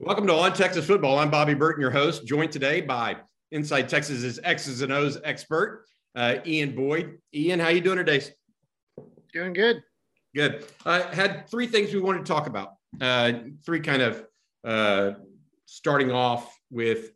Welcome to On Texas Football. I'm Bobby Burton, your host, joined today by Inside Texas's X's and O's expert, uh, Ian Boyd. Ian, how you doing today? Doing good. Good. I uh, had three things we wanted to talk about. Uh, three kind of uh, starting off with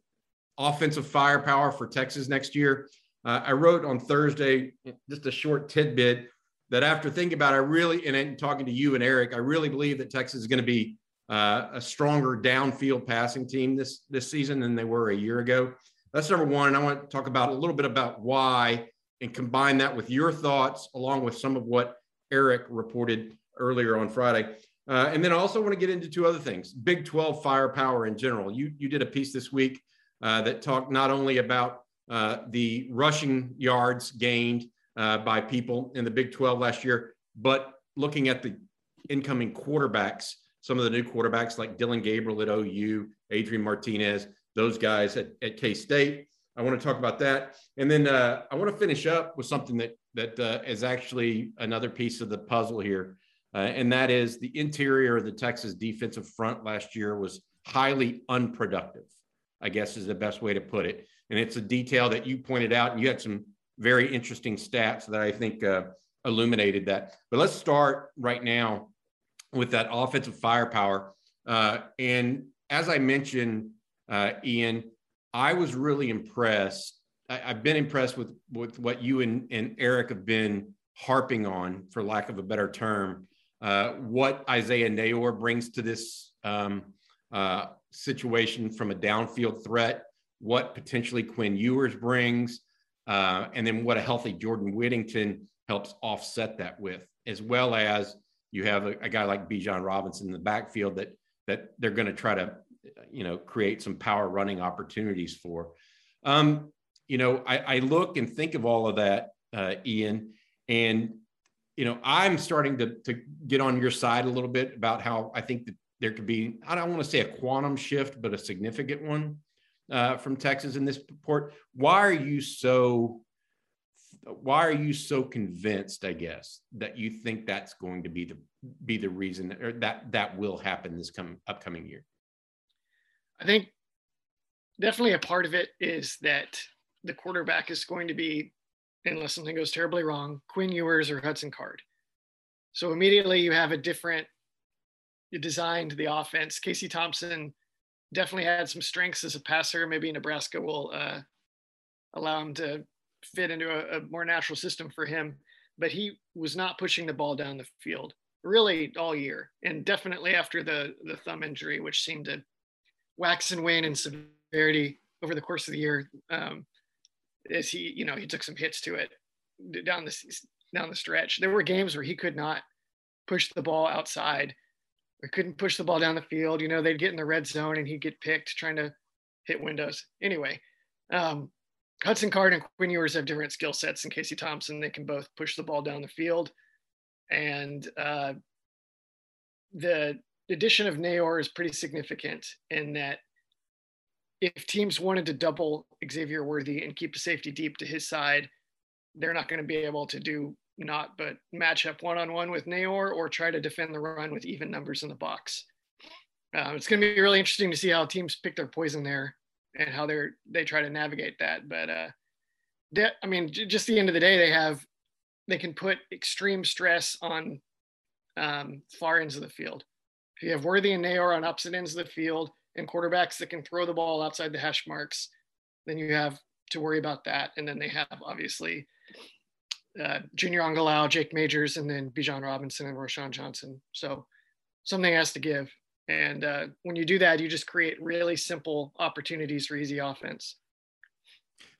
offensive firepower for Texas next year. Uh, I wrote on Thursday just a short tidbit that after thinking about it, I really, and talking to you and Eric, I really believe that Texas is going to be uh, a stronger downfield passing team this this season than they were a year ago. That's number one. And I want to talk about a little bit about why and combine that with your thoughts along with some of what Eric reported earlier on Friday. Uh, and then I also want to get into two other things Big 12 firepower in general. You, you did a piece this week uh, that talked not only about uh, the rushing yards gained uh, by people in the Big 12 last year, but looking at the incoming quarterbacks some of the new quarterbacks like Dillon Gabriel at OU, Adrian Martinez, those guys at, at K State. I want to talk about that, and then uh, I want to finish up with something that that uh, is actually another piece of the puzzle here, uh, and that is the interior of the Texas defensive front last year was highly unproductive. I guess is the best way to put it, and it's a detail that you pointed out, and you had some very interesting stats that I think uh, illuminated that. But let's start right now with that offensive firepower. Uh, and as I mentioned, uh, Ian, I was really impressed. I, have been impressed with with what you and, and Eric have been harping on, for lack of a better term, uh, what Isaiah Neyor brings to this um, uh, situation from a downfield threat, what potentially Quinn Ewers brings, uh, and then what a healthy Jordan Whittington helps offset that with, as well as you have a, a guy like Bijan Robinson in the backfield that that they're going to try to you know create some power running opportunities for. Um, you know, I, I, look and think of all of that, uh, Ian, and you know I'm starting to to get on your side a little bit about how I think that there could be I don't want to say a quantum shift, but a significant one uh, from Texas in this report. Why are you so why are you so convinced i guess that you think that's going to be the be the reason or that that will happen this come upcoming year? I think definitely a part of it is that the quarterback is going to be unless something goes terribly wrong quinn ewers or hudson card. So immediately you have a different design to the offense. Casey thompson definitely had some strengths as a passer maybe nebraska will uh, allow him to fit into a, a more natural system for him. But he was not pushing the ball down the field really all year, and definitely after the the thumb injury, which seemed to wax and wane in severity over the course of the year. Um, as he, you know, he took some hits to it down the down the stretch. There were games where he could not push the ball outside, or couldn't push the ball down the field. You know, they'd get in the red zone and he'd get picked trying to hit windows. Anyway, um, Hudson Card and Quinn Ewers have different skill sets, and Casey Thompson they can both push the ball down the field. And uh, the addition of Neyor is pretty significant in that if teams wanted to double Xavier Worthy and keep the safety deep to his side, they're not going to be able to do not but match up one on one with Neyor or try to defend the run with even numbers in the box. Uh, it's going to be really interesting to see how teams pick their poison there and how they're they try to navigate that. But uh, that I mean, j- just the end of the day, they have they can put extreme stress on um, far ends of the field. If you have Worthy and Neyor on opposite ends of the field and quarterbacks that can throw the ball outside the hash marks, then you have to worry about that. And then they have obviously uh, Junior Angilau, Jake Majors, and then Bijan Robinson and Roschon Johnson. So something has to give. And uh, when you do that, you just create really simple opportunities for easy offense.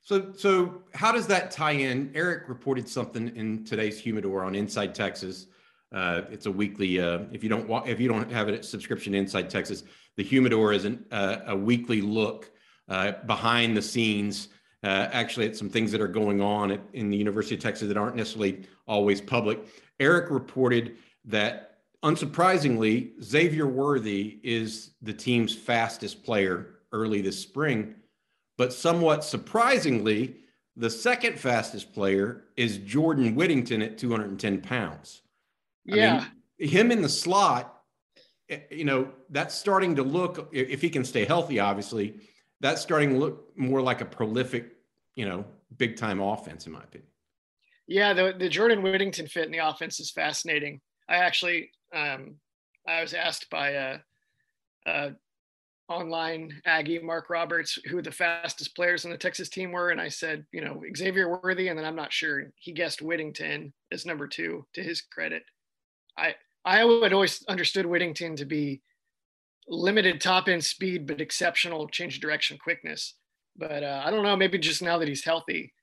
So, so how does that tie in? Eric reported something in today's Humidor on Inside Texas. Uh, it's a weekly. Uh, if you don't if you don't have a subscription Inside Texas, the Humidor is an, uh, a weekly look uh, behind the scenes. Uh, actually, at some things that are going on at, in the University of Texas that aren't necessarily always public. Eric reported that, unsurprisingly, Xavier Worthy is the team's fastest player early this spring but somewhat surprisingly, the second fastest player is Jordan Whittington at 210 pounds. Yeah. I mean, him in the slot, eh, you know, that's starting to look, if he can stay healthy, obviously, that's starting to look more like a prolific, you know, big time offense, in my opinion. Yeah, the, the Jordan Whittington fit in the offense is fascinating. I actually, um, I was asked by a, a online Aggie Mark Roberts who the fastest players on the Texas team were, and I said, you know, Xavier Worthy, and then I'm not sure. He guessed Whittington as number two. To his credit, I I had always understood Whittington to be limited top end speed, but exceptional change of direction quickness. But uh, I don't know, maybe just now that he's healthy,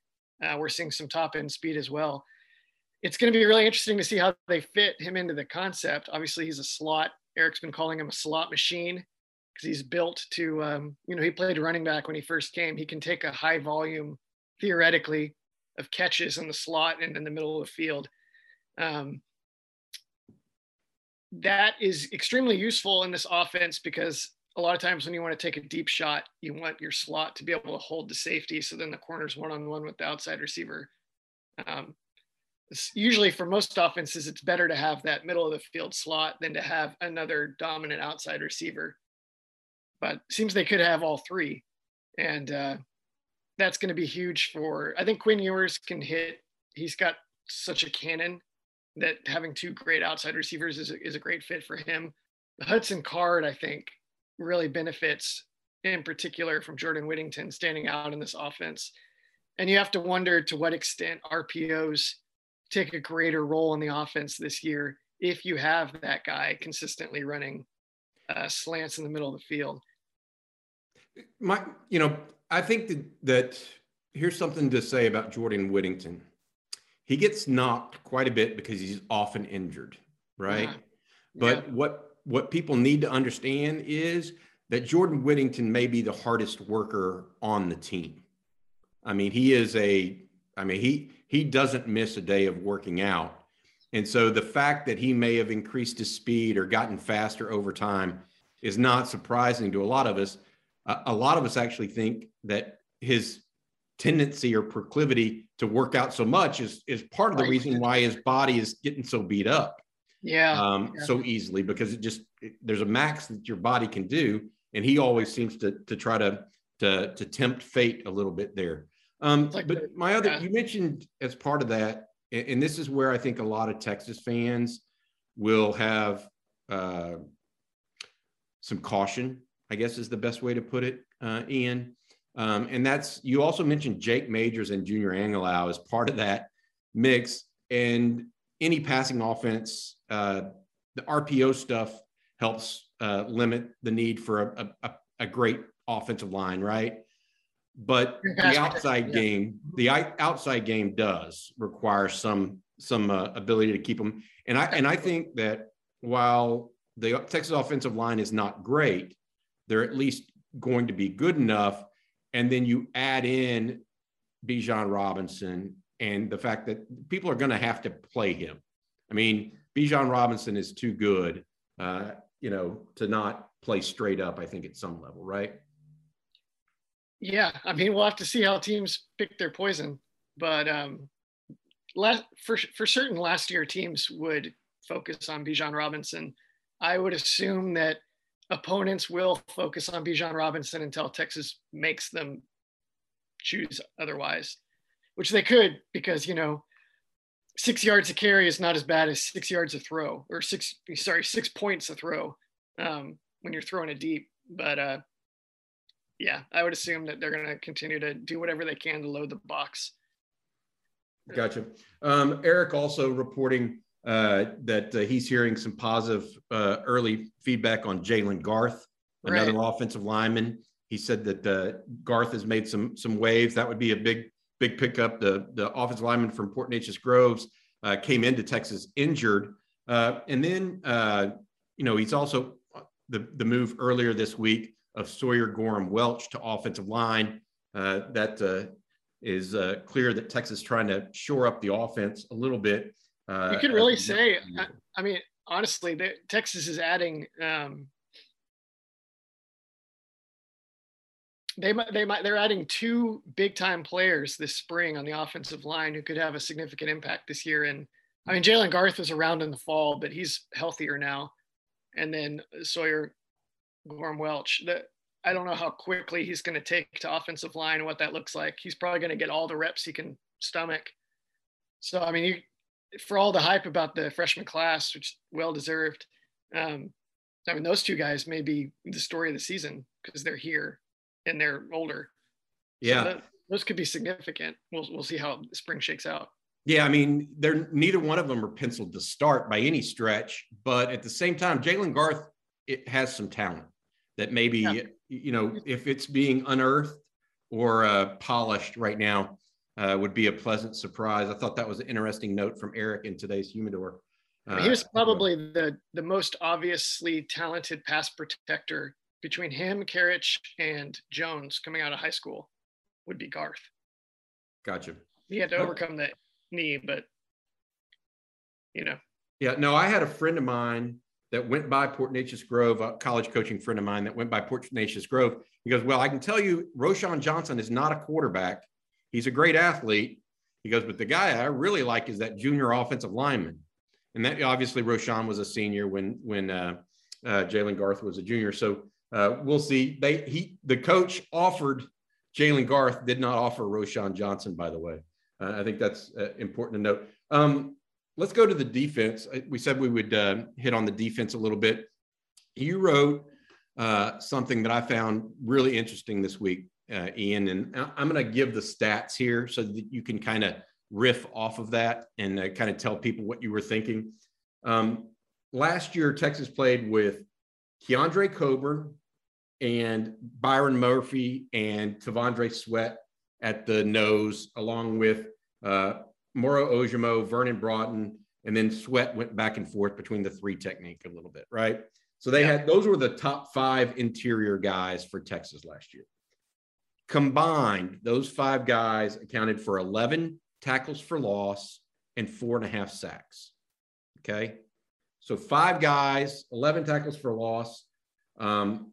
uh, we're seeing some top end speed as well. It's going to be really interesting to see how they fit him into the concept. Obviously, he's a slot. Eric's been calling him a slot machine because he's built to, um, you know, he played running back when he first came. He can take a high volume, theoretically, of catches in the slot and in the middle of the field. Um, that is extremely useful in this offense because a lot of times when you want to take a deep shot, you want your slot to be able to hold the safety. So then the corner's one on one with the outside receiver. Um, usually for most offenses, it's better to have that middle of the field slot than to have another dominant outside receiver but seems they could have all three, and uh, that's going to be huge for. I think Quinn Ewers can hit. He's got such a cannon that having two great outside receivers is a, is a great fit for him. Hudson Card, I think, really benefits in particular from Jordan Whittington standing out in this offense. And you have to wonder to what extent RPOs take a greater role in the offense this year if you have that guy consistently running uh, slants in the middle of the field my, you know, I think that, that here's something to say about Jordan Whittington. He gets knocked quite a bit because he's often injured, right? Yeah. But yeah. what what people need to understand is that Jordan Whittington may be the hardest worker on the team. I mean, he is a I mean, he he doesn't miss a day of working out. And so the fact that he may have increased his speed or gotten faster over time is not surprising to a lot of us a lot of us actually think that his tendency or proclivity to work out so much is is part of the reason why his body is getting so beat up yeah, um, yeah. so easily because it just it, there's a max that your body can do and he always seems to to try to to to tempt fate a little bit there um, like but the, my other yeah. you mentioned as part of that and, and, this is where i think a lot of texas fans will have uh, some caution I guess is the best way to put it, uh, Ian. Um, and that's you also mentioned Jake Majors and Junior Angilau as part of that mix. And any passing offense, uh, the RPO stuff helps uh, limit the need for a, a, a, great offensive line, right? But the outside game, the outside game does require some some uh, ability to keep them. And I and I think that while the Texas offensive line is not great, they're at least going to be good enough. And then you add in Bijan Robinson and the fact that people are going to have to play him. I mean, Bijan Robinson is too good, uh, you know, to not play straight up. I think at some level, right? Yeah, I mean, we'll have to see how teams pick their poison, but um, last, for for certain, last year teams would focus on Bijan Robinson. I would assume that opponents will focus on Bijan Robinson until Texas makes them choose otherwise, which they could because, you know, six yards a carry is not as bad as six yards a throw or six, sorry, six points a throw um, when you're throwing it deep. But uh, yeah, I would assume that they're going to continue to do whatever they can to load the box. Gotcha. Um, Eric also reporting uh, that uh, he's hearing some positive uh, early feedback on Jaylen Garth, another right. offensive lineman. he said that uh, Garth has made some some waves. That would be a big big pickup. The the offensive lineman from Port Neches Groves uh, came into Texas injured, uh, and then uh, you know he's also the the move earlier this week of Sawyer Goram Welch to offensive line. Uh, that uh, is clear that Texas is trying to shore up the offense a little bit. you could really say, I, I, mean, honestly, Texas is adding. Um, they might they might they're adding two big time players this spring on the offensive line who could have a significant impact this year. And I mean Jaylen Garth was around in the fall, but he's healthier now. And then Sawyer Goram Welch. That I don't know how quickly he's going to take to offensive line and what that looks like. He's probably going to get all the reps he can stomach. So I mean, you, for all the hype about the freshman class, which well deserved. Um, I mean, those two guys may be the story of the season because they're here and they're older. Yeah, so that, those could be significant. We'll we'll see how spring shakes out. Yeah, I mean, they're neither one of them are penciled to start by any stretch, but at the same time, Jaylen Garth it has some talent that maybe yeah. you know if it's being unearthed or uh, polished right now uh, would be a pleasant surprise. I thought that was an interesting note from Eric in today's humidor. Uh, he was probably the the most obviously talented pass protector between him, Karic, and Jones coming out of high school would be Garth. Gotcha. He had to overcome that knee, but you know. Yeah, no, I had a friend of mine that went by Port Grove, a college coaching friend of mine that went by Port Grove. He goes, Well, I can tell you, Roschon Johnson is not a quarterback. He's a great athlete. He goes, But the guy I really like is that junior offensive lineman. And that obviously Roschon was a senior when when uh, uh, Jaylen Garth was a junior. So uh, we'll see. They he the coach offered Jaylen Garth, did not offer Roschon Johnson, by the way. Uh, I think that's uh, important to note. Um, let's go to the defense. We said we would uh, hit on the defense a little bit. You wrote uh, something that I found really interesting this week, uh, Ian, and I'm going to give the stats here so that you can kind of riff off of that and kind of tell people what you were thinking. Um, last year, Texas played with Keondre Coburn, and Byron Murphy and T'Vondre Sweat at the nose, along with uh, Moro Ojomo, Vernon Broughton, and then Sweat went back and forth between the three technique a little bit, right? So they yeah. had those were the top five interior guys for Texas last year. Combined, those five guys accounted for 11 tackles for loss and four and a half sacks. Okay. So five guys, 11 tackles for loss. Um,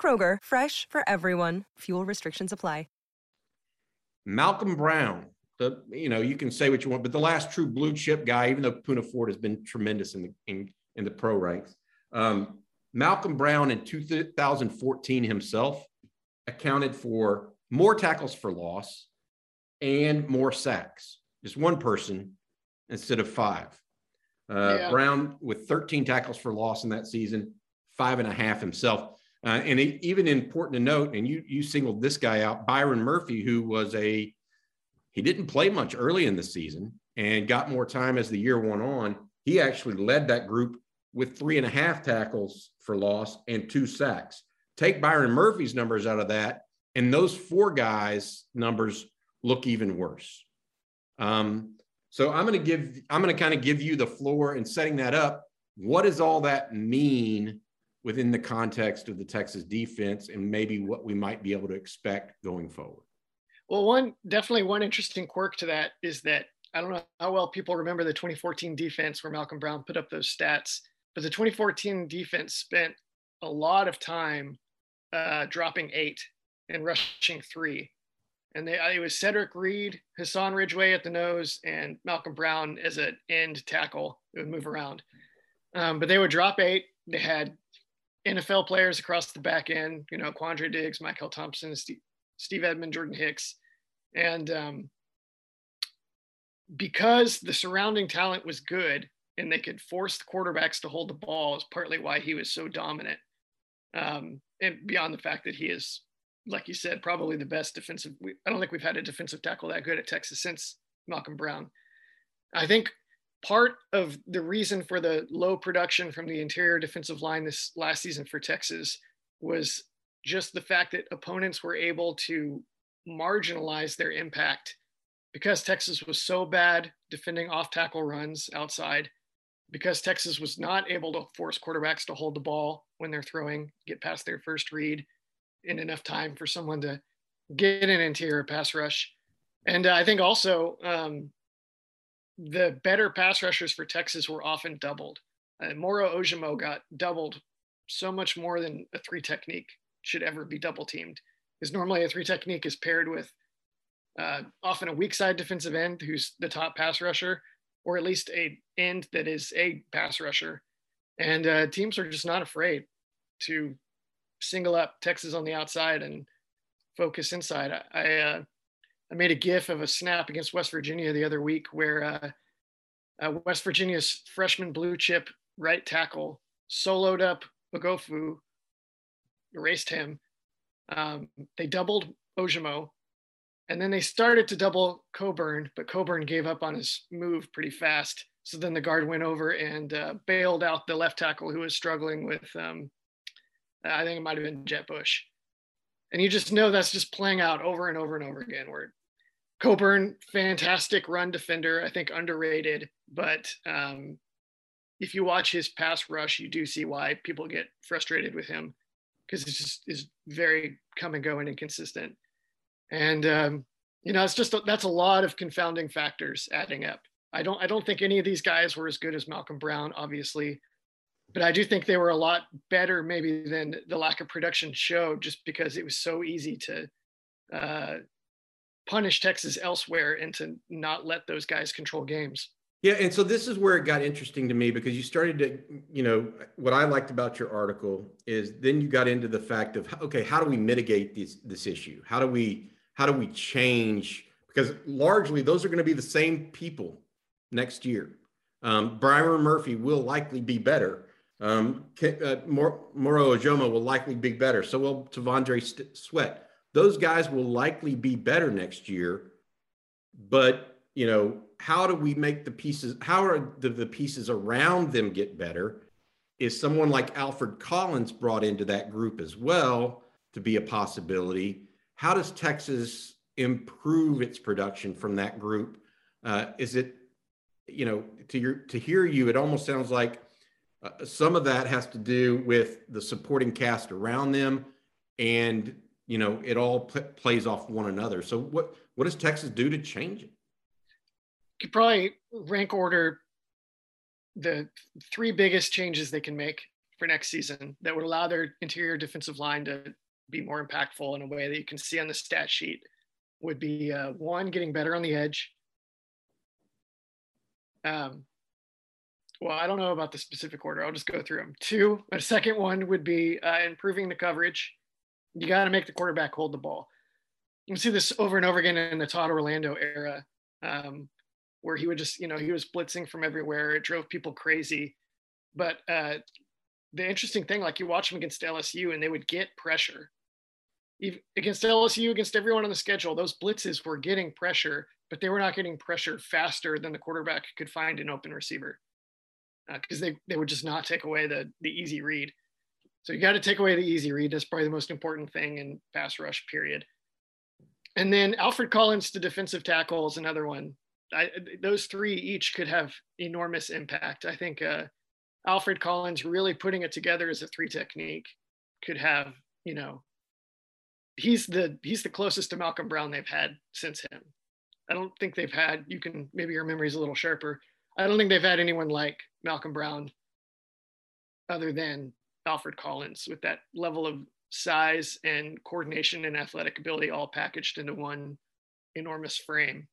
Kroger, fresh for everyone. Fuel restrictions apply. Malcom Brown, the you know you can say what you want, but the last true blue chip guy, even though Poona Ford has been tremendous in the in, in the pro ranks. Um, Malcom Brown in 2014 himself accounted for more tackles for loss and more sacks. Just one person instead of five. Uh, yeah. Brown with 13 tackles for loss in that season, five and a half himself. Uh, and it, even important to note, and you you singled this guy out, Byron Murphy, who was a he didn't play much early in the season and got more time as the year went on. He actually led that group with three and a half tackles for loss and two sacks. Take Byron Murphy's numbers out of that, and those four guys' numbers look even worse. Um, so I'm going to give I'm going to kind of give you the floor and setting that up. What does all that mean within the context of the Texas defense and maybe what we might be able to expect going forward? Well, one definitely one interesting quirk to that is that I don't know how well people remember the 2014 defense where Malcom Brown put up those stats, but the 2014 defense spent a lot of time uh, dropping eight and rushing three. And they, it was Cedric Reed, Hassan Ridgeway at the nose, and Malcom Brown as an end tackle. It would move around. Um, but they would drop eight. They had NFL players across the back end, you know, Quandre Diggs, Mykkele Thompson, Steve, Steve Edmond, Jordan Hicks. And um, because the surrounding talent was good and they could force the quarterbacks to hold the ball is partly why he was so dominant. Um, and beyond the fact that he is, like you said, probably the best defensive. I don't think we've had a defensive tackle that good at Texas since Malcom Brown. I think part of the reason for the low production from the interior defensive line this last season for Texas was just the fact that opponents were able to marginalize their impact because Texas was so bad defending off tackle runs outside, because Texas was not able to force quarterbacks to hold the ball when they're throwing, get past their first read in enough time for someone to get an interior pass rush. And uh, I think also um, the better pass rushers for Texas were often doubled. Uh, Moro Ojomo got doubled so much more than a three technique should ever be double teamed. Because normally a three technique is paired with uh, often a weak side defensive end who's the top pass rusher, or at least a end that is a pass rusher. And uh, teams are just not afraid to single up Texas on the outside and focus inside. I, I uh, I made a GIF of a snap against West Virginia the other week where uh, uh, West Virginia's freshman blue chip right tackle soloed up Oghoufo, erased him. Um, they doubled Ojomo, and then they started to double Coburn, but Coburn gave up on his move pretty fast. So then the guard went over and uh, bailed out the left tackle who was struggling with, um, I think it might have been Jett Bush. And you just know that's just playing out over and over and over again, where Coburn, fantastic run defender, I think underrated. But um, if you watch his pass rush, you do see why people get frustrated with him because it's just is very come and go and inconsistent. And um, you know, it's just that's a lot of confounding factors adding up. I don't I don't think any of these guys were as good as Malcom Brown, obviously, but I do think they were a lot better maybe than the lack of production showed, just because it was so easy to uh, punish Texas elsewhere and to not let those guys control games. Yeah, and so this is where it got interesting to me because you started to, you know, what I liked about your article is then you got into the fact of okay, how do we mitigate this this issue? How do we how do we change? Because largely those are going to be the same people next year. Um, Byron Murphy will likely be better. Um, uh, Moro Ojomo will likely be better. So will T'Vondre Sweat those guys will likely be better next year. But, you know, how do we make the pieces, how are the, the pieces around them get better? Is someone like Alfred Collins brought into that group as well to be a possibility? How does Texas improve its production from that group? Uh, is it, you know, to your to hear you, it almost sounds like uh, some of that has to do with the supporting cast around them and you know, it all p- plays off one another. So what what does Texas do to change it? You could probably rank order the three biggest changes they can make for next season that would allow their interior defensive line to be more impactful in a way that you can see on the stat sheet would be uh, one getting better on the edge um, well i don't know about the specific order i'll just go through them two a second one would be uh, improving the coverage you got to make the quarterback hold the ball. You see this over and over again in the Todd Orlando era, um, where he would just, you know, he was blitzing from everywhere. It drove people crazy. But uh, the interesting thing, like you watch them against LSU, and they would get pressure. Even against LSU, against everyone on the schedule, those blitzes were getting pressure, but they were not getting pressure faster than the quarterback could find an open receiver because uh, they, they would just not take away the the easy read. So you got to take away the easy read. That's probably the most important thing in pass rush, period. And then Alfred Collins to defensive tackle is another one. I, those three each could have enormous impact. I think uh, Alfred Collins really putting it together as a three technique could have, you know, he's the he's the closest to Malcom Brown they've had since him. I don't think they've had. You can maybe your memory's a little sharper. I don't think they've had anyone like Malcom Brown, other than Alfred Collins with that level of size and coordination and athletic ability all packaged into one enormous frame.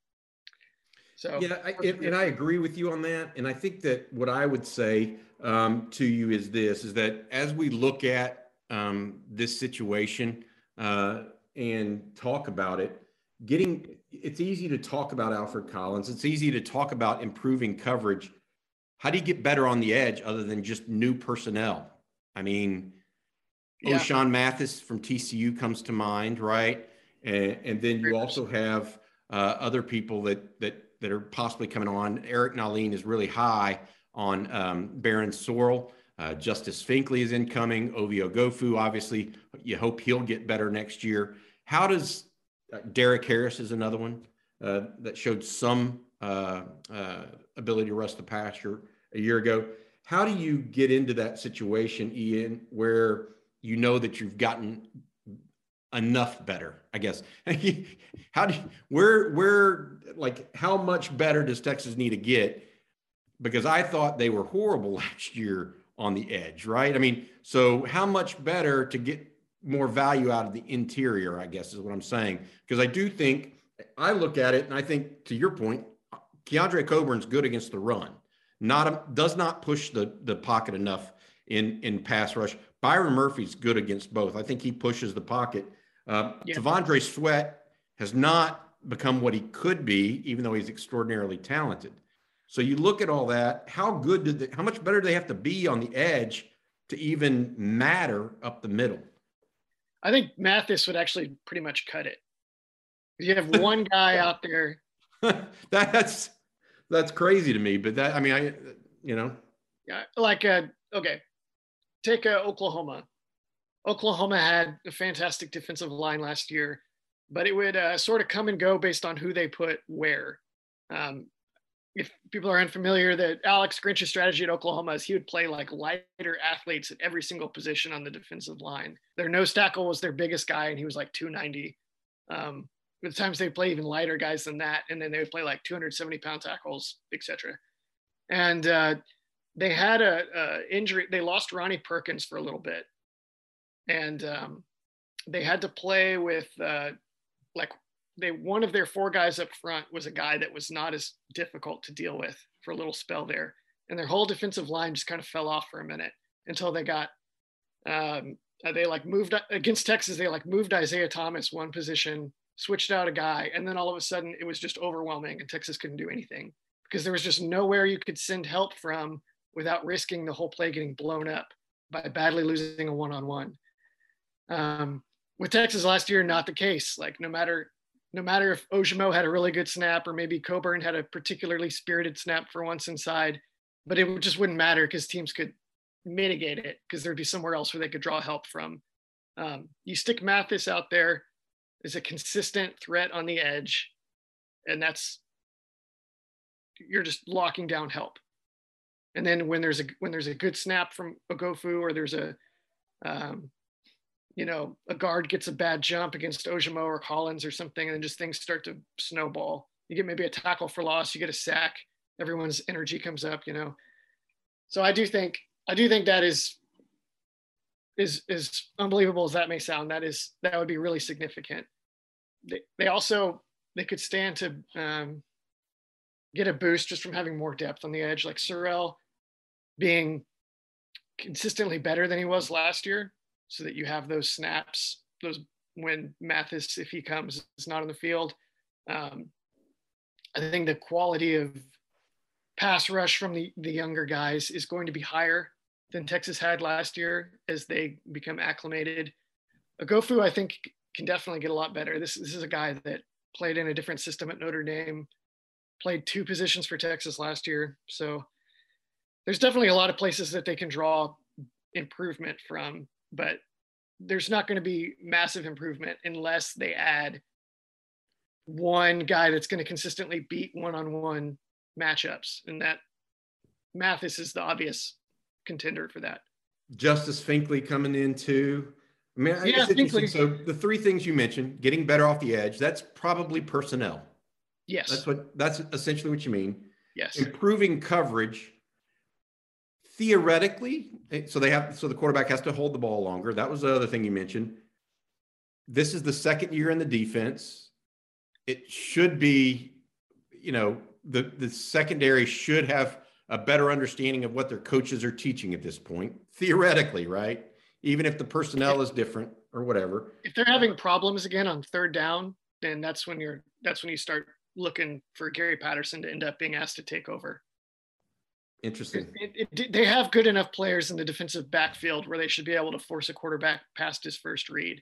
So yeah, I, and, and, I agree with you on that. And I think that what I would say um, to you is this: is that as we look at um, this situation uh, and talk about it, getting it's easy to talk about Alfred Collins. It's easy to talk about improving coverage. How do you get better on the edge other than just new personnel? I mean, yeah. Ochaun Mathis from TCU comes to mind, right? And, and then you also have uh, other people that that that are possibly coming on. Eric Nahlin is really high on um, Barryn Sorrell. Uh, Justice Finkley is incoming. Ovie Oghoufo, obviously, you hope he'll get better next year. How does uh, Derek Harris is another one uh, that showed some uh, uh, ability to rush the pasture a year ago. How do you get into that situation, Ian, where you know that you've gotten enough better? I guess. how do you, where where like how much better does Texas need to get? Because I thought they were horrible last year on the edge, right? I mean, so how much better to get more value out of the interior, I guess is what I'm saying. Because I do think I look at it and I think to your point, Keondre Coburn's good against the run. Not a, does not push the the pocket enough in in pass rush. Byron Murphy's good against both. I think he pushes the pocket. Uh, yeah. T'Vondre Sweat has not become what he could be, even though he's extraordinarily talented. So you look at all that. How good did they, how much better do they have to be on the edge to even matter up the middle? I think Mathis would actually pretty much cut it. You have one guy out there. that's that's crazy to me, but that I mean, I you know. Yeah, like uh, okay, take uh, Oklahoma. Oklahoma had a fantastic defensive line last year, but it would uh, sort of come and go based on who they put where. Um, if people are unfamiliar, that Alex Grinch's strategy at Oklahoma is he would play like lighter athletes at every single position on the defensive line. Their nose tackle was their biggest guy, and he was like 290. Um, the times they play even lighter guys than that, and then they would play like 270 pound tackles, etc. And uh, they had a, a, injury. They lost Ronnie Perkins for a little bit, and um, they had to play with uh, like they one of their four guys up front was a guy that was not as difficult to deal with for a little spell there, and their whole defensive line just kind of fell off for a minute until they got. Um, they like moved against Texas. They like moved Isaiah Thomas one position, switched out a guy, and then all of a sudden it was just overwhelming, and Texas couldn't do anything because there was just nowhere you could send help from without risking the whole play getting blown up by badly losing a one-on-one. Um, with Texas last year, not the case. Like no matter no matter if Ojomo had a really good snap or maybe Coburn had a particularly spirited snap for once inside, but it just wouldn't matter because teams could mitigate it because there'd be somewhere else where they could draw help from. Um, you stick Mathis out there as a consistent threat on the edge, and that's you're just locking down help. And then when there's a when there's a good snap from Oghoufo or there's a um, you know, a guard gets a bad jump against Ojomo or Collins or something, and then just things start to snowball. You get maybe a tackle for loss, you get a sack, everyone's energy comes up, you know. So I do think I do think that is is is unbelievable as that may sound. That is that would be really significant. They they also they could stand to um, get a boost just from having more depth on the edge, like Sorrell being consistently better than he was last year so that you have those snaps, those when Mathis, if he comes, is not on the field. Um, I think the quality of pass rush from the, the younger guys is going to be higher than Texas had last year as they become acclimated. Oghoufo, I think, can definitely get a lot better. This, this is a guy that played in a different system at Notre Dame, played two positions for Texas last year. So there's definitely a lot of places that they can draw improvement from but there's not going to be massive improvement unless they add one guy that's going to consistently beat one-on-one matchups and that mathis is the obvious contender for that justice finkley coming in too i mean yeah, Finkley. so the three things you mentioned getting better off the edge that's probably personnel yes that's what that's essentially what you mean yes improving coverage theoretically, eh, so they have so the quarterback has to hold the ball longer. That was the other thing you mentioned. This is the second year in the defense. It should be, you know, the the secondary should have a better understanding of what their coaches are teaching at this point, theoretically, right? Even if the personnel is different or whatever. If they're having problems again on third down, then that's when you're that's when you start looking for Gary Patterson to end up being asked to take over. Interesting. It, it, they have good enough players in the defensive backfield where they should be able to force a quarterback past his first read.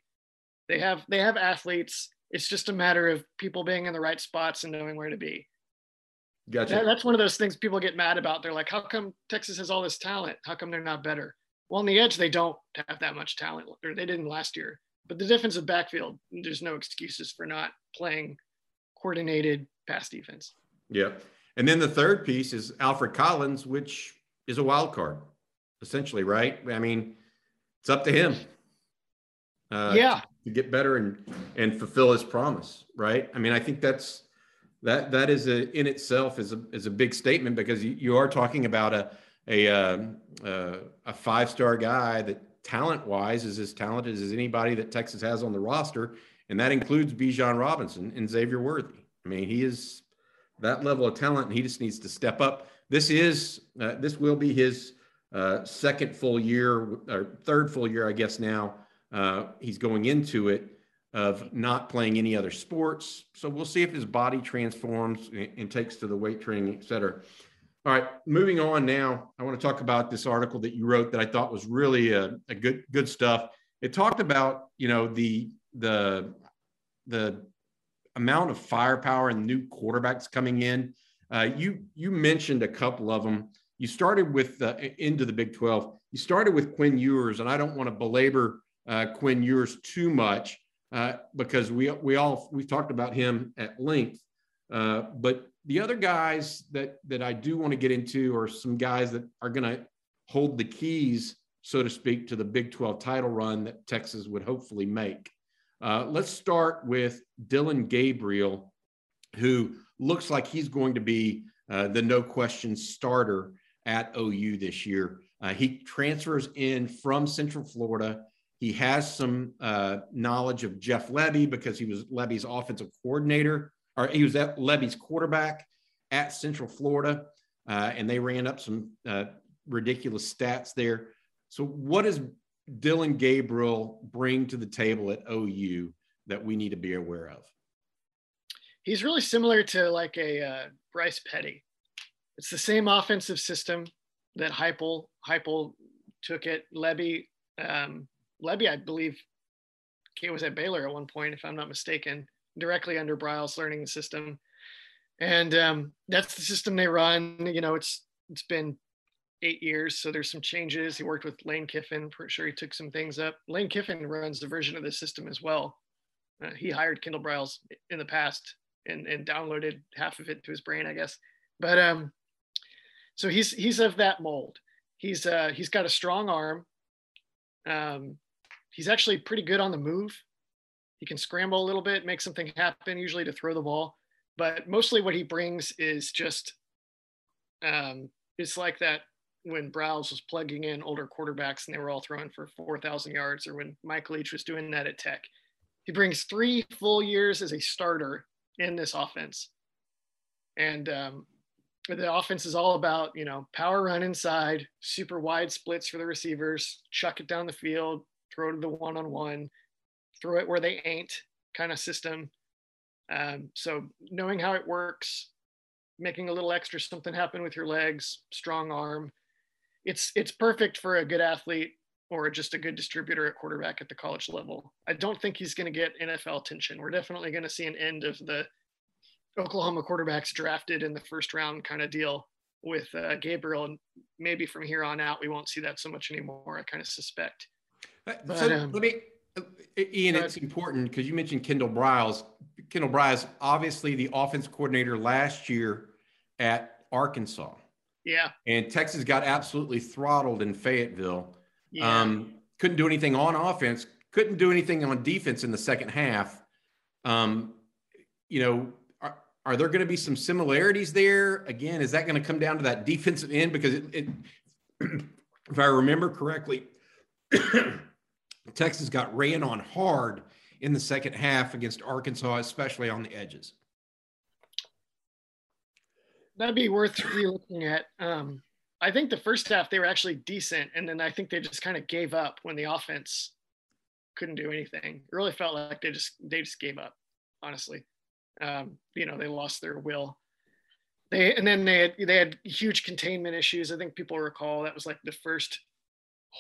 They have they have athletes. It's just a matter of people being in the right spots and knowing where to be. Gotcha. That, that's one of those things people get mad about. They're like, "How come Texas has all this talent? How come they're not better?" Well, on the edge, they don't have that much talent, or they didn't last year. But the defensive backfield, there's no excuses for not playing coordinated pass defense. Yeah. And then the third piece is Alfred Collins, which is a wild card, essentially, right? I mean, it's up to him. Uh, yeah. To get better and and fulfill his promise, right? I mean, I think that's that that is a in itself is a is a big statement because you, you are talking about a a um, uh, a five star guy that talent wise is as talented as anybody that Texas has on the roster, and that includes Bijan Robinson and Xavier Worthy. I mean, he is that level of talent, and he just needs to step up. This is uh, this will be his uh, second full year or third full year, I guess. Now uh, he's going into it of not playing any other sports. So we'll see if his body transforms and, takes to the weight training, et cetera. All right, moving on now. I want to talk about this article that you wrote that I thought was really a, a good good stuff. It talked about you know the the the amount of firepower and new quarterbacks coming in. Uh, you you mentioned a couple of them. You started with uh, into the Big 12. You started with Quinn Ewers, and I don't want to belabor uh, Quinn Ewers too much uh, because we we all we've talked about him at length. Uh, but the other guys that that I do want to get into are some guys that are going to hold the keys, so to speak, to the Big 12 title run that Texas would hopefully make. Uh, let's start with Dillon Gabriel, who looks like he's going to be uh, the no question starter at OU this year. Uh, he transfers in from Central Florida. He has some uh, knowledge of Jeff Lebby because he was Lebby's offensive coordinator, or he was at Lebby's quarterback at Central Florida, uh, and they ran up some uh, ridiculous stats there. So, what does Dillon Gabriel bring to the table at OU that we need to be aware of? He's really similar to like a uh, Bryce Petty. It's the same offensive system that Heupel Heupel took it. Lebby um, Lebby, I believe, Kate was at Baylor at one point, if I'm not mistaken, directly under Briles learning system. And um, that's the system they run. You know, it's it's been eight years, so there's some changes. He worked with Lane Kiffin. Pretty sure he took some things up. Lane Kiffin runs the version of the system as well. Uh, he hired Kendall Briles in the past and, and downloaded half of it to his brain, I guess. But um, so he's he's of that mold. He's uh, he's got a strong arm. Um, he's actually pretty good on the move. He can scramble a little bit, make something happen, usually to throw the ball. But mostly what he brings is just um, it's like that when Briles was plugging in older quarterbacks and they were all throwing for 4,000 yards, or when Mike Leach was doing that at Tech. He brings three full years as a starter in this offense. And um, the offense is all about, you know, power run inside, super wide splits for the receivers, chuck it down the field, throw to the one on one, throw it where they ain't kind of system. Um, so knowing how it works, making a little extra something happen with your legs, strong arm, it's it's perfect for a good athlete or just a good distributor at quarterback at the college level. I don't think he's going to get NFL attention. We're definitely going to see an end of the Oklahoma quarterbacks drafted in the first round kind of deal with uh, Gabriel. And maybe from here on out, we won't see that so much anymore. I kind of suspect. But, so um, let me, uh, Ian, it's important because you mentioned Kendall Briles. Kendall Briles, obviously the offense coordinator last year at Arkansas. Yeah. And Texas got absolutely throttled in Fayetteville. Yeah. Um, couldn't do anything on offense, couldn't do anything on defense in the second half. Um, you know, are, are there going to be some similarities there? Again, is that going to come down to that defensive end? Because it, it if I remember correctly, Texas got ran on hard in the second half against Arkansas, especially on the edges that'd be worth re-looking at. Um, I think the first half they were actually decent, and then I think they just kind of gave up when the offense couldn't do anything. It really felt like they just they just gave up. honestly. Um, you know, they lost their will. They and then they had they had huge containment issues. I think people recall that was like the first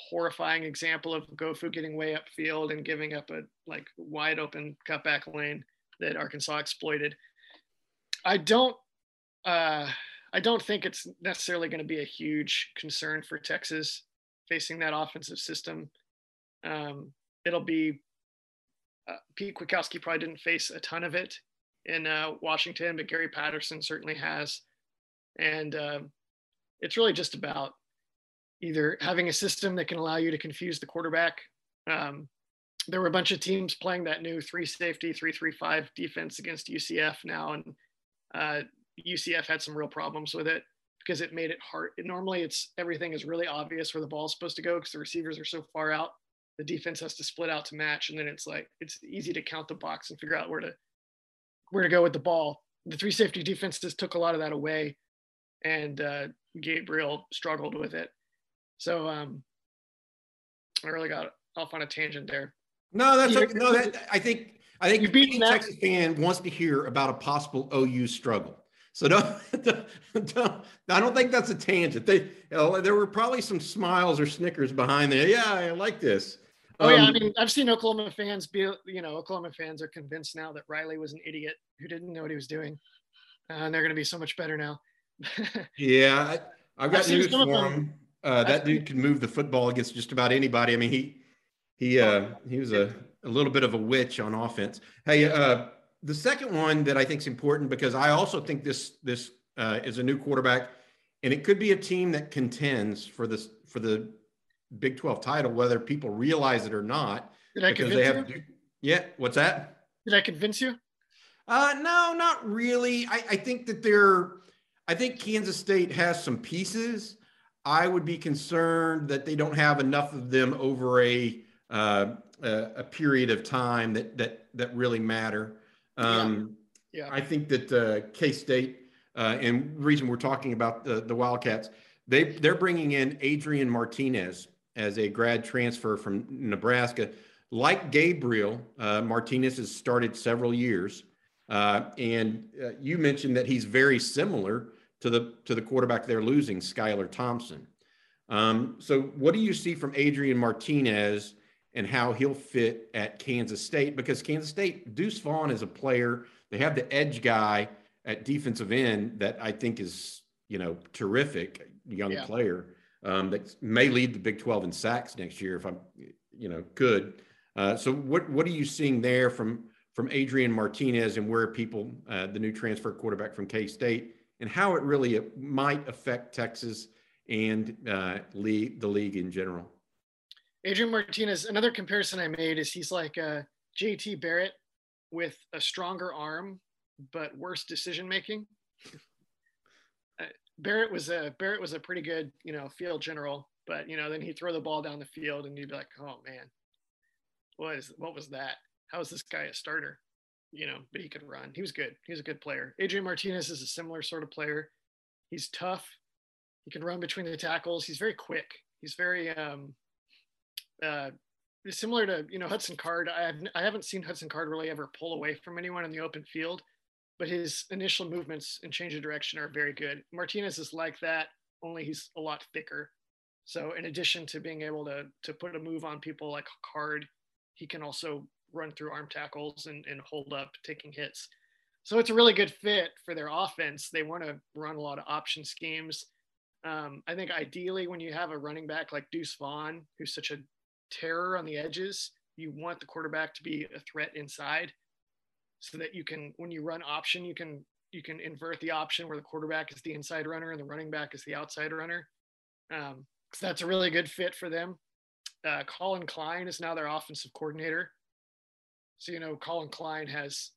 horrifying example of Oghoufo getting way upfield and giving up a like wide open cutback lane that Arkansas exploited. I don't uh, I don't think it's necessarily going to be a huge concern for Texas facing that offensive system. Um, it'll be uh, Pete Kwiatkowski probably didn't face a ton of it in uh, Washington, but Gary Patterson certainly has. And uh, it's really just about either having a system that can allow you to confuse the quarterback. Um, there were a bunch of teams playing that new three safety, three three five defense against UCF now, and UCF uh, had some real problems with it because it made it hard. Normally, it's everything is really obvious where the ball's supposed to go because the receivers are so far out. The defense has to split out to match, and then it's like it's easy to count the box and figure out where to where to go with the ball. The three safety defenses took a lot of that away, and uh, Gabriel struggled with it. So um, I really got off on a tangent there. No, that's okay. no. That I think I think any Texas fan wants to hear about a possible OU struggle. So don't, don't, don't I don't think that's a tangent. They, you know, there were probably some smiles or snickers behind there. Yeah, I like this. Oh yeah, I um, mean, I've seen Oklahoma fans be, you know, Oklahoma fans are convinced now that Riley was an idiot who didn't know what he was doing, uh, and they're going to be so much better now. yeah, I, have got news for him. Uh, that dude can move the football against just about anybody. I mean, he he uh, he was a, a little bit of a witch on offense. Hey, uh, the second one that I think is important because I also think this this uh, is a new quarterback, and it could be a team that contends for this for the Big 12 title, whether people realize it or not. Did I convince they have, you? Yeah. What's that? Did I convince you? Uh, no, not really. I, I think that they're, I think Kansas State has some pieces. I would be concerned that they don't have enough of them over a, uh, a, a, period of time that, that, that really matter. Um, yeah. yeah. I think that uh, K State, uh, and reason we're talking about the, the Wildcats, they, they're bringing in Adrian Martinez, as a grad transfer from Nebraska. Like Gabriel, uh, Martinez has started several years, uh, and uh, you mentioned that he's very similar to the to the quarterback they're losing, Skylar Thompson. Um, so, what do you see from Adrian Martinez and how he'll fit at Kansas State? Because Kansas State, Deuce Vaughn is a player. They have the edge guy at defensive end that I think is you know terrific young yeah. player um, that may lead the Big 12 in sacks next year if I'm, you know, good. Uh, so what what are you seeing there from from Adrian Martinez and where people uh, the new transfer quarterback from K State and how it really might affect Texas and uh, league the league in general? Adrian Martinez. Another comparison I made is he's like uh, JT Barrett with a stronger arm but worse decision making. Barrett was a Barrett was a pretty good, you know, field general, but you know, then he'd throw the ball down the field and you'd be like, oh man, what is what was that? How is this guy a starter? You know, but he could run. He was good. He was a good player. Adrian Martinez is a similar sort of player. He's tough. He can run between the tackles. He's very quick. He's very um, uh, similar to you know Hudson Card. I have I haven't seen Hudson Card really ever pull away from anyone in the open field but his initial movements and change of direction are very good. Martinez is like that, only he's a lot thicker. So in addition to being able to to put a move on people like Card, he can also run through arm tackles and, and hold up taking hits. So it's a really good fit for their offense. They want to run a lot of option schemes. Um, I think ideally when you have a running back like Deuce Vaughn, who's such a terror on the edges, you want the quarterback to be a threat inside so that you can when you run option you can you can invert the option where the quarterback is the inside runner and the running back is the outside runner um, so that's a really good fit for them uh, collin klein is now their offensive coordinator so you know Collin klein has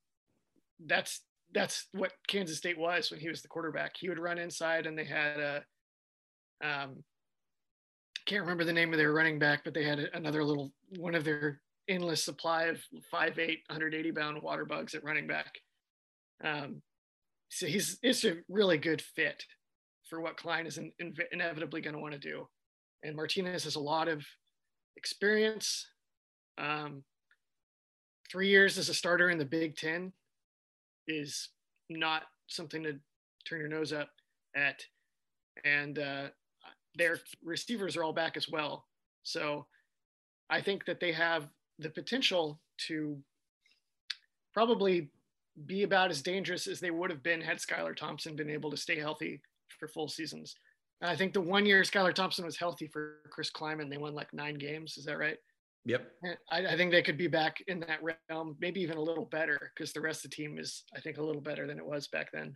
that's that's what kansas state was when he was the quarterback he would run inside and they had a um, can't remember the name of their running back but they had another little one of their endless supply of 5'8", 180 pound water bugs at running back. Um, so he's it's a really good fit for what Klein is in, in, inevitably going to want to do. And Martinez has a lot of experience. Um, three years as a starter in the Big Ten is not something to turn your nose up at. And uh, their receivers are all back as well. So I think that they have the potential to probably be about as dangerous as they would have been had Skylar Thompson been able to stay healthy for full seasons. I think the one year Skylar Thompson was healthy for Chris Klieman, they won like nine games. Is that right? Yep. I, I think they could be back in that realm, maybe even a little better because the rest of the team is, I think, a little better than it was back then.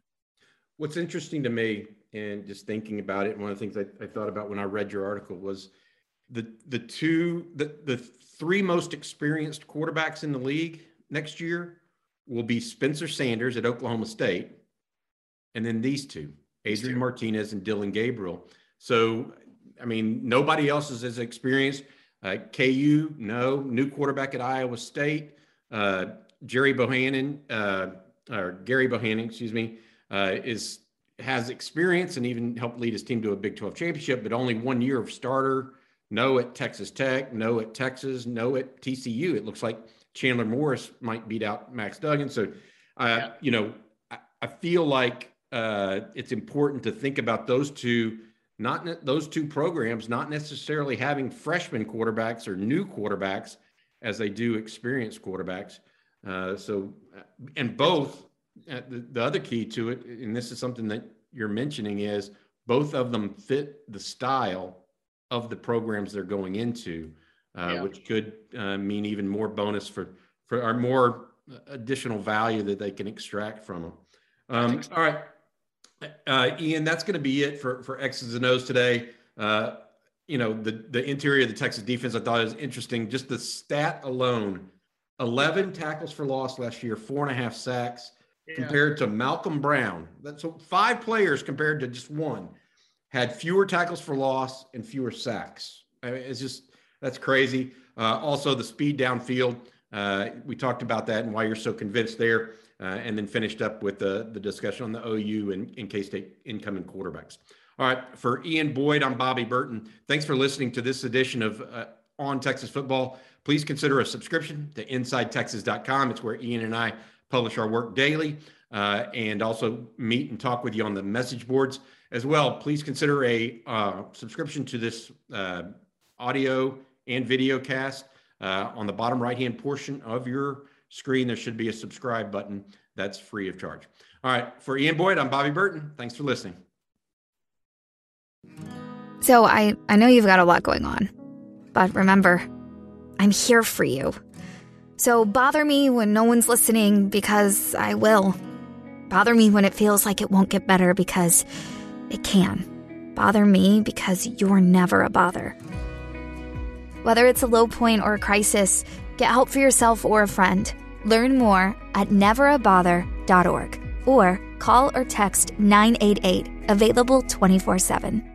What's interesting to me, and just thinking about it, one of the things I, I thought about when I read your article was the the two the the three most experienced quarterbacks in the league next year will be Spencer Sanders at Oklahoma State, and then these two, Adrian Martinez and Dillon Gabriel. So, I mean, nobody else is as experienced. Uh, KU, no. New quarterback at Iowa State. Uh, Jerry Bohanon, uh, or Gary Bohanon, excuse me, uh, is has experience and even helped lead his team to a Big 12 championship, but only one year of starter. No at Texas Tech, no at Texas, no at TCU. It looks like Chandler Morris might beat out Max Duggan. So, uh, yeah. you know, I, I feel like uh, it's important to think about those two, not ne- those two programs, not necessarily having freshman quarterbacks or new quarterbacks as they do experienced quarterbacks. Uh, so, uh, and both, uh, the, the other key to it, and this is something that you're mentioning, is both of them fit the style of the programs they're going into uh, yeah. which could uh, mean even more bonus for for our more additional value that they can extract from them. Um, so. All right, uh, Ian, that's going to be it for for X's and O's today. Uh, you know, the the interior of the Texas defense I thought was interesting. Just the stat alone: eleven tackles for loss last year, four and a half sacks. Yeah. Compared to Malcom Brown, that's so five players compared to just one had fewer tackles for loss and fewer sacks. I mean, it's just that's crazy. Uh, also, the speed downfield. Uh, we talked about that and why you're so convinced there, and then finished up with the, the discussion on the OU and in K State incoming quarterbacks. All right, for Ian Boyd, I'm Bobby Burton. Thanks for listening to this edition of uh, On Texas Football. Please consider a subscription to InsideTexas.com. It's where Ian and I publish our work daily uh, and also meet and talk with you on the message boards as well. Please consider a uh, subscription to this audio and video cast. Uh, on the bottom right hand portion of your screen, there should be a subscribe button that's free of charge. All right, for Ian Boyd, I'm Bobby Burton. Thanks for listening. So I, I know you've got a lot going on, but remember, I'm here for you. So bother me when no one's listening because I will. Bother me when it feels like it won't get better because it can. Bother me because you're never a bother. Whether it's a low point or a crisis, get help for yourself or a friend. Learn more at neverabother.org or call or text 988, available 24 7.